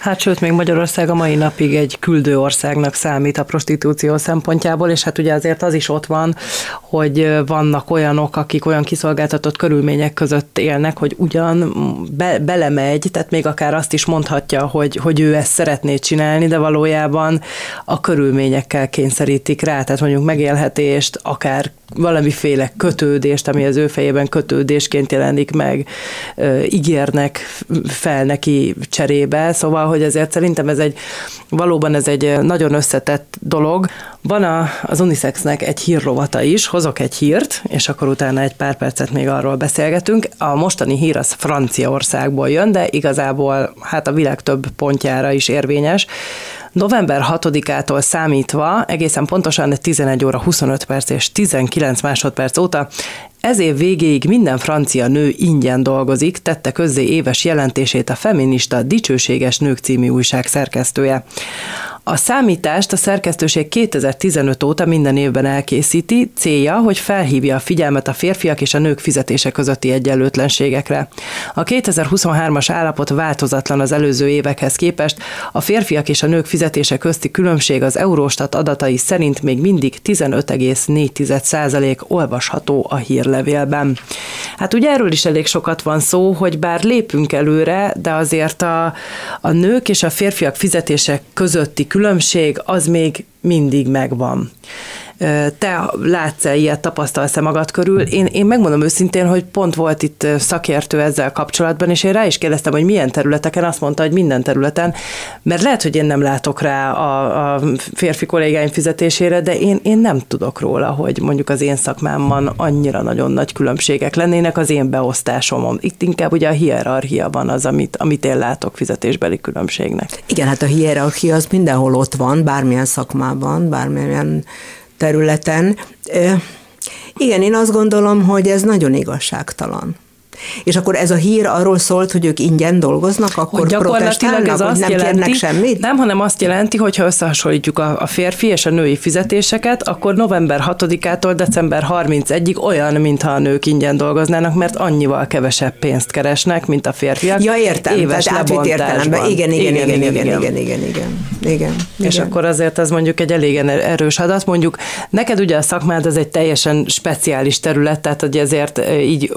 Speaker 3: Hát sőt, még Magyarország a mai napig egy küldő országnak számít a prostitúció szempontjából, és hát ugye azért az is ott van, hogy vannak olyanok, akik olyan kiszolgáltatott körülmények között élnek, hogy ugyan be, belemegy, tehát még akár azt is mondhatja, hogy, hogy ő ezt szeretné csinálni, de valójában a körülményekkel kényszerítik rá, tehát mondjuk megélhetést, akár valamiféle kötődést, ami az ő fejében kötődésként jelenik meg, ígérnek fel neki cserébe, szóval, hogy ezért szerintem ez egy, valóban ez egy nagyon összetett dolog. Van a, az Unisexnek egy hírrovata is, hozok egy hírt, és akkor utána egy pár percet még arról beszélgetünk. A mostani hír az Franciaországból jön, de igazából hát a világ több pontjára is érvényes. November 6-ától számítva, egészen pontosan 11 óra 25 perc és 19 másodperc óta ez év végéig minden francia nő ingyen dolgozik, tette közzé éves jelentését a feminista Dicsőséges Nők című újság szerkesztője. A számítást a szerkesztőség 2015 óta minden évben elkészíti, célja, hogy felhívja a figyelmet a férfiak és a nők fizetése közötti egyenlőtlenségekre. A 2023-as állapot változatlan az előző évekhez képest, a férfiak és a nők fizetése közti különbség az Euróstat adatai szerint még mindig 15,4% olvasható a hírlevélben. Hát ugye erről is elég sokat van szó, hogy bár lépünk előre, de azért a, a nők és a férfiak fizetése közötti különbség az még mindig megvan. Te látsz-e ilyet, tapasztalsz-e magad körül? Én, én megmondom őszintén, hogy pont volt itt szakértő ezzel kapcsolatban, és én rá is kérdeztem, hogy milyen területeken, azt mondta, hogy minden területen, mert lehet, hogy én nem látok rá a, a férfi kollégáim fizetésére, de én, én nem tudok róla, hogy mondjuk az én szakmámban annyira nagyon nagy különbségek lennének az én beosztásomon. Itt inkább ugye a hierarchia van az, amit, amit én látok fizetésbeli különbségnek.
Speaker 4: Igen, hát a hierarchia az mindenhol ott van, bármilyen szakmában, bármilyen területen. Igen, én azt gondolom, hogy ez nagyon igazságtalan. És akkor ez a hír arról szólt, hogy ők ingyen dolgoznak, akkor hogy gyakorlatilag ez azt nem jelenti, semmit?
Speaker 3: Nem, hanem azt jelenti, hogy ha összehasonlítjuk a, a férfi és a női fizetéseket, akkor november 6-ától december 31-ig olyan, mintha a nők ingyen dolgoznának, mert annyival kevesebb pénzt keresnek, mint a férfiak.
Speaker 4: Ja, értem, éves tehát átvitt értelemben. Igen, igen, igen, igen, igen, igen, igen, igen, igen, igen.
Speaker 3: És igen. akkor azért ez mondjuk egy elég erős adat. Mondjuk neked ugye a szakmád az egy teljesen speciális terület, tehát hogy ezért így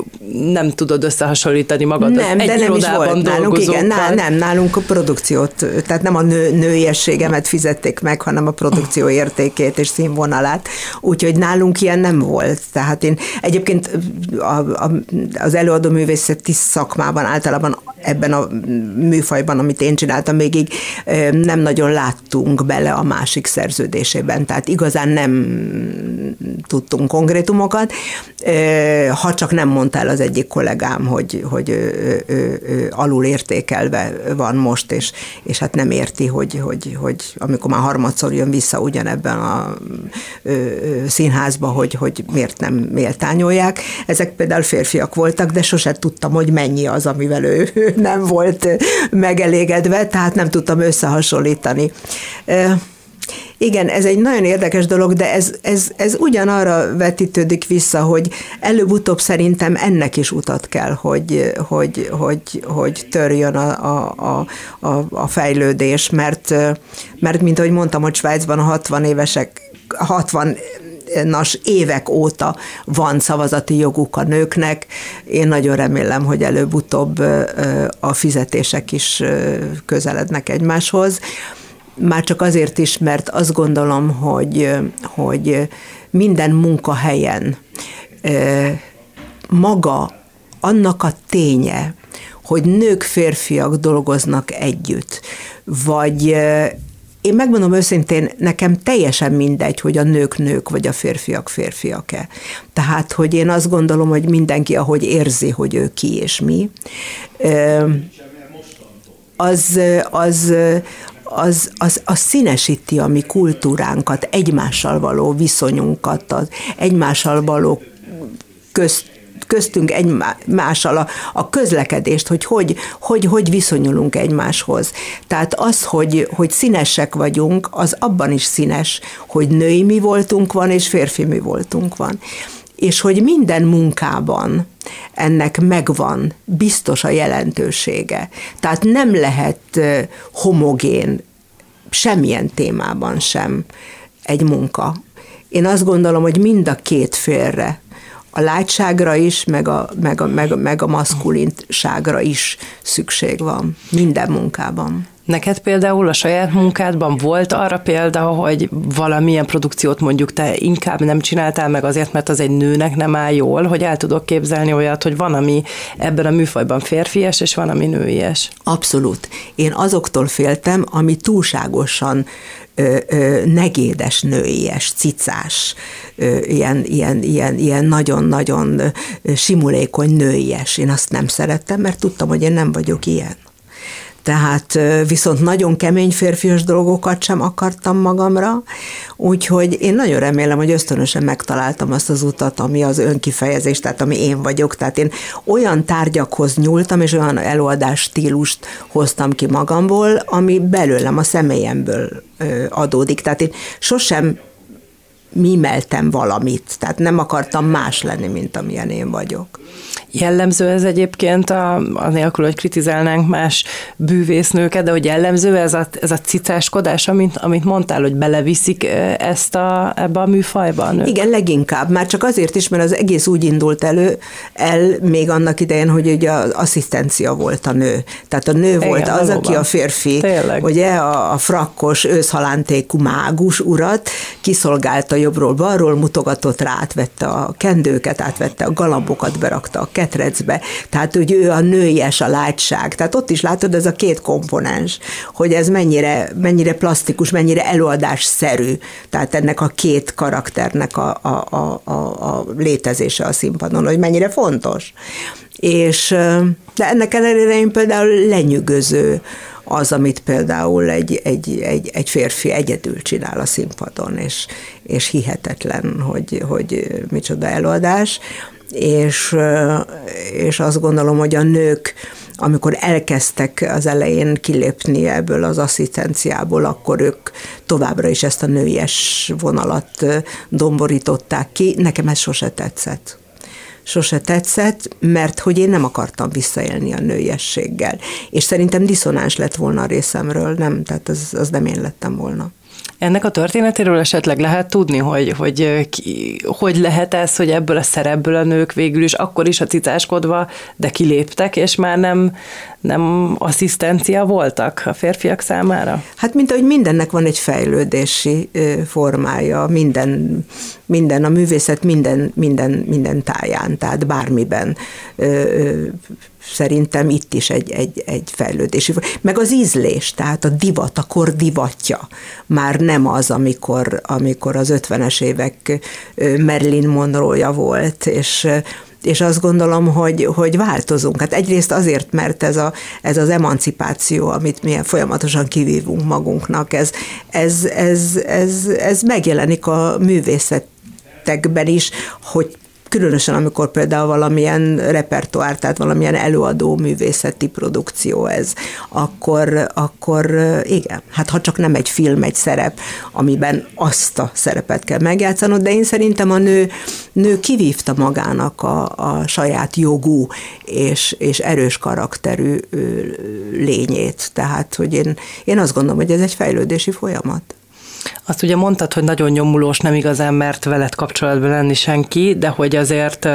Speaker 3: nem tudod tudod összehasonlítani magad
Speaker 4: Nem,
Speaker 3: egy
Speaker 4: de nem is volt nálunk, igen, ná, nem, nálunk a produkciót, tehát nem a nő, nőiességemet fizették meg, hanem a produkció értékét és színvonalát, úgyhogy nálunk ilyen nem volt. Tehát én egyébként a, a, az előadó művészeti szakmában általában ebben a műfajban, amit én csináltam, végig nem nagyon láttunk bele a másik szerződésében, tehát igazán nem tudtunk konkrétumokat, ha csak nem mondtál az egyik kollégám, hogy, hogy ő, ő, ő alul értékelve van most, és, és hát nem érti, hogy, hogy, hogy amikor már harmadszor jön vissza ugyanebben a színházba, hogy, hogy miért nem méltányolják. Ezek például férfiak voltak, de sose tudtam, hogy mennyi az, amivel ő nem volt megelégedve, tehát nem tudtam összehasonlítani. Igen, ez egy nagyon érdekes dolog, de ez, ez, ez ugyanarra vetítődik vissza, hogy előbb-utóbb szerintem ennek is utat kell, hogy, hogy, hogy, hogy törjön a, a, a, a fejlődés, mert, mert mint ahogy mondtam, hogy Svájcban a 60 évesek 60 nas évek óta van szavazati joguk a nőknek. Én nagyon remélem, hogy előbb-utóbb a fizetések is közelednek egymáshoz. Már csak azért is, mert azt gondolom, hogy, hogy minden munkahelyen maga annak a ténye, hogy nők, férfiak dolgoznak együtt, vagy én megmondom őszintén, nekem teljesen mindegy, hogy a nők nők, vagy a férfiak férfiak-e. Tehát, hogy én azt gondolom, hogy mindenki, ahogy érzi, hogy ő ki és mi, az, az, az, az, az színesíti a mi kultúránkat, egymással való viszonyunkat, az egymással való közt köztünk egymással a, a közlekedést, hogy hogy, hogy hogy viszonyulunk egymáshoz. Tehát az, hogy, hogy színesek vagyunk, az abban is színes, hogy női mi voltunk van, és férfi mi voltunk van. És hogy minden munkában ennek megvan biztos a jelentősége. Tehát nem lehet homogén semmilyen témában sem egy munka. Én azt gondolom, hogy mind a két félre, a látságra is, meg a, meg a, meg a, meg a maszkulinságra is szükség van minden munkában.
Speaker 3: Neked például a saját munkádban volt arra példa, hogy valamilyen produkciót mondjuk te inkább nem csináltál meg azért, mert az egy nőnek nem áll jól, hogy el tudok képzelni olyat, hogy van, ami ebben a műfajban férfias, és van, ami nőies.
Speaker 4: Abszolút. Én azoktól féltem, ami túlságosan ö, ö, negédes, nőies, cicás, ö, ilyen, ilyen, ilyen, ilyen nagyon-nagyon simulékony nőies. Én azt nem szerettem, mert tudtam, hogy én nem vagyok ilyen tehát viszont nagyon kemény férfias dolgokat sem akartam magamra, úgyhogy én nagyon remélem, hogy ösztönösen megtaláltam azt az utat, ami az önkifejezés, tehát ami én vagyok, tehát én olyan tárgyakhoz nyúltam, és olyan előadás stílust hoztam ki magamból, ami belőlem, a személyemből adódik. Tehát én sosem mimeltem valamit, tehát nem akartam más lenni, mint amilyen én vagyok.
Speaker 3: Jellemző ez egyébként, a, a nélkül, hogy kritizálnánk más bűvésznőket, de hogy jellemző ez a, ez a cicáskodás, amit, amit mondtál, hogy beleviszik ezt a, ebbe a műfajba?
Speaker 4: Nők? Igen, leginkább. Már csak azért is, mert az egész úgy indult elő, el még annak idején, hogy ugye az asszisztencia volt a nő. Tehát a nő Igen, volt az, valóban. aki a férfi, Tényleg. ugye a, a frakkos, őszhalántékú mágus urat kiszolgálta jobbról, balról, mutogatott rá, átvette a kendőket, átvette a galambokat, berakta a ketrecbe, tehát hogy ő a nőies, a látság. Tehát ott is látod, ez a két komponens, hogy ez mennyire, mennyire plastikus, mennyire előadásszerű. Tehát ennek a két karakternek a, a, a, a, létezése a színpadon, hogy mennyire fontos. És de ennek ellenére én például lenyűgöző az, amit például egy, egy, egy, egy férfi egyedül csinál a színpadon, és, és hihetetlen, hogy, hogy micsoda előadás és, és azt gondolom, hogy a nők, amikor elkezdtek az elején kilépni ebből az asszisztenciából, akkor ők továbbra is ezt a nőies vonalat domborították ki. Nekem ez sose tetszett sose tetszett, mert hogy én nem akartam visszaélni a nőiességgel. És szerintem diszonáns lett volna a részemről, nem, tehát az, az nem én lettem volna.
Speaker 3: Ennek a történetéről esetleg lehet tudni, hogy hogy, ki, hogy lehet ez, hogy ebből a szerepből a nők végül is akkor is a cicáskodva, de kiléptek, és már nem, nem asszisztencia voltak a férfiak számára?
Speaker 4: Hát mint ahogy mindennek van egy fejlődési formája, minden, minden a művészet minden, minden, minden táján, tehát bármiben szerintem itt is egy, egy, egy fejlődési. Meg az ízlés, tehát a divat, a kor divatja már nem az, amikor, amikor az 50-es évek Marilyn Monroe-ja volt, és és azt gondolom, hogy, hogy változunk. Hát egyrészt azért, mert ez, a, ez az emancipáció, amit mi folyamatosan kivívunk magunknak, ez, ez, ez, ez, ez megjelenik a művészetekben is, hogy különösen amikor például valamilyen repertoár, tehát valamilyen előadó művészeti produkció ez, akkor, akkor igen, hát ha csak nem egy film, egy szerep, amiben azt a szerepet kell megjátszanod, de én szerintem a nő, nő kivívta magának a, a saját jogú és, és erős karakterű lényét, tehát hogy én, én azt gondolom, hogy ez egy fejlődési folyamat.
Speaker 3: Azt ugye mondtad, hogy nagyon nyomulós, nem igazán mert veled kapcsolatban lenni senki, de hogy azért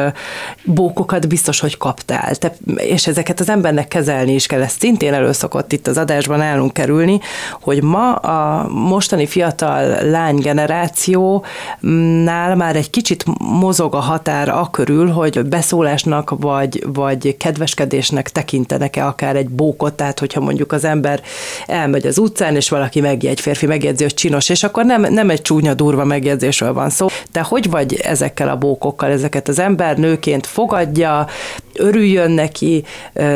Speaker 3: bókokat biztos, hogy kaptál. Te, és ezeket az embernek kezelni is kell. Ez szintén előszokott itt az adásban állunk kerülni, hogy ma a mostani fiatal lány generációnál már egy kicsit mozog a határ a körül, hogy beszólásnak vagy, vagy kedveskedésnek tekintenek-e akár egy bókot, tehát hogyha mondjuk az ember elmegy az utcán, és valaki megjegy, férfi megjegyzi, hogy csinos, és akkor nem, nem egy csúnya, durva megjegyzésről van szó. De hogy vagy ezekkel a bókokkal? Ezeket az ember nőként fogadja, örüljön neki,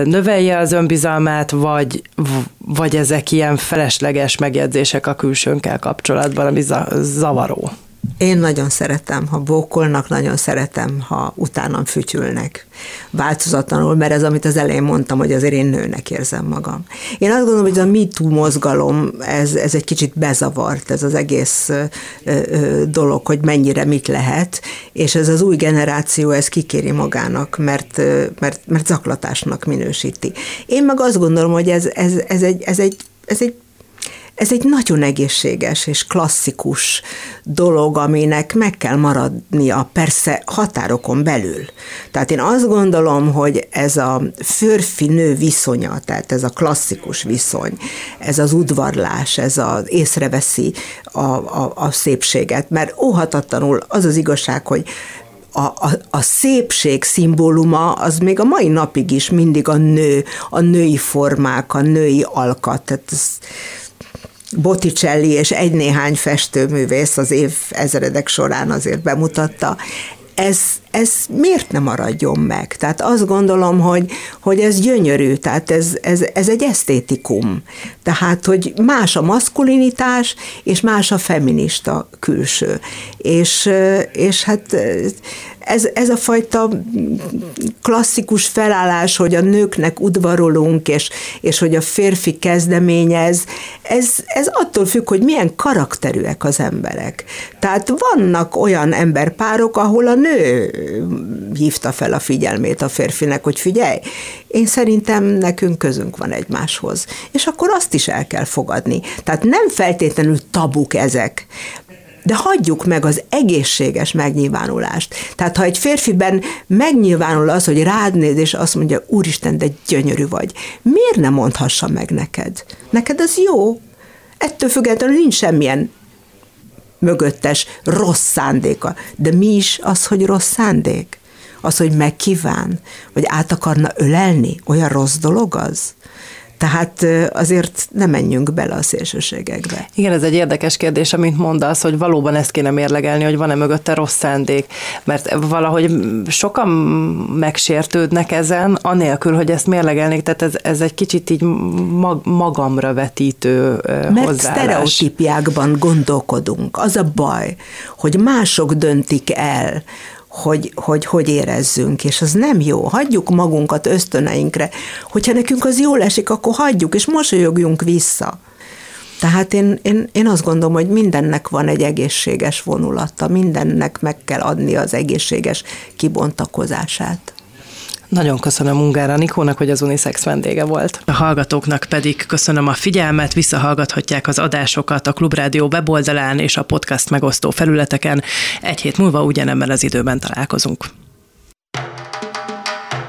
Speaker 3: növelje az önbizalmát, vagy, vagy ezek ilyen felesleges megjegyzések a külsőnkkel kapcsolatban, ami zavaró?
Speaker 4: Én nagyon szeretem, ha bókolnak, nagyon szeretem, ha utánam fütyülnek. Változatlanul, mert ez, amit az elején mondtam, hogy azért én nőnek érzem magam. Én azt gondolom, hogy ez a MeToo mozgalom, ez, ez egy kicsit bezavart, ez az egész ö, ö, dolog, hogy mennyire mit lehet, és ez az új generáció, ez kikéri magának, mert, mert, mert zaklatásnak minősíti. Én meg azt gondolom, hogy ez, ez, ez, egy, ez, egy, ez egy ez egy nagyon egészséges és klasszikus dolog, aminek meg kell maradnia persze határokon belül. Tehát én azt gondolom, hogy ez a férfi-nő viszonya, tehát ez a klasszikus viszony, ez az udvarlás, ez az észreveszi a, a, a szépséget, mert óhatatlanul az az igazság, hogy a, a, a szépség szimbóluma az még a mai napig is mindig a nő, a női formák, a női alkat. Tehát ez, Botticelli és egy néhány festőművész az év ezredek során azért bemutatta. Ez, ez miért nem maradjon meg? Tehát azt gondolom, hogy, hogy ez gyönyörű, tehát ez, ez, ez egy esztétikum. Tehát, hogy más a maszkulinitás, és más a feminista külső. És, és hát ez, ez a fajta klasszikus felállás, hogy a nőknek udvarolunk, és, és hogy a férfi kezdeményez, ez, ez attól függ, hogy milyen karakterűek az emberek. Tehát vannak olyan emberpárok, ahol a nő hívta fel a figyelmét a férfinek, hogy figyelj, én szerintem nekünk közünk van egymáshoz. És akkor azt is el kell fogadni. Tehát nem feltétlenül tabuk ezek de hagyjuk meg az egészséges megnyilvánulást. Tehát ha egy férfiben megnyilvánul az, hogy rád néz, és azt mondja, úristen, de gyönyörű vagy, miért nem mondhassa meg neked? Neked az jó. Ettől függetlenül nincs semmilyen mögöttes rossz szándéka. De mi is az, hogy rossz szándék? Az, hogy megkíván, vagy át akarna ölelni? Olyan rossz dolog az? Tehát azért nem menjünk bele a szélsőségekbe.
Speaker 3: Igen, ez egy érdekes kérdés, amit mondasz, hogy valóban ezt kéne mérlegelni, hogy van-e mögötte rossz szándék, mert valahogy sokan megsértődnek ezen, anélkül, hogy ezt mérlegelnék, tehát ez, ez egy kicsit így mag, magamra vetítő
Speaker 4: Mert hozzáállás. sztereotípiákban gondolkodunk. Az a baj, hogy mások döntik el, hogy, hogy hogy érezzünk, és az nem jó. Hagyjuk magunkat ösztöneinkre. Hogyha nekünk az jól esik, akkor hagyjuk, és mosolyogjunk vissza. Tehát én, én, én azt gondolom, hogy mindennek van egy egészséges vonulata, mindennek meg kell adni az egészséges kibontakozását.
Speaker 3: Nagyon köszönöm Ungára Nikónak, hogy az Unisex vendége volt. A hallgatóknak pedig köszönöm a figyelmet, visszahallgathatják az adásokat a Klubrádió weboldalán és a podcast megosztó felületeken. Egy hét múlva ugyanebben az időben találkozunk.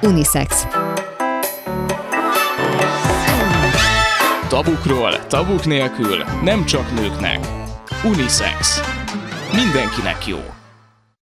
Speaker 1: Unisex.
Speaker 2: Tabukról, tabuk nélkül, nem csak nőknek. Unisex. Mindenkinek jó.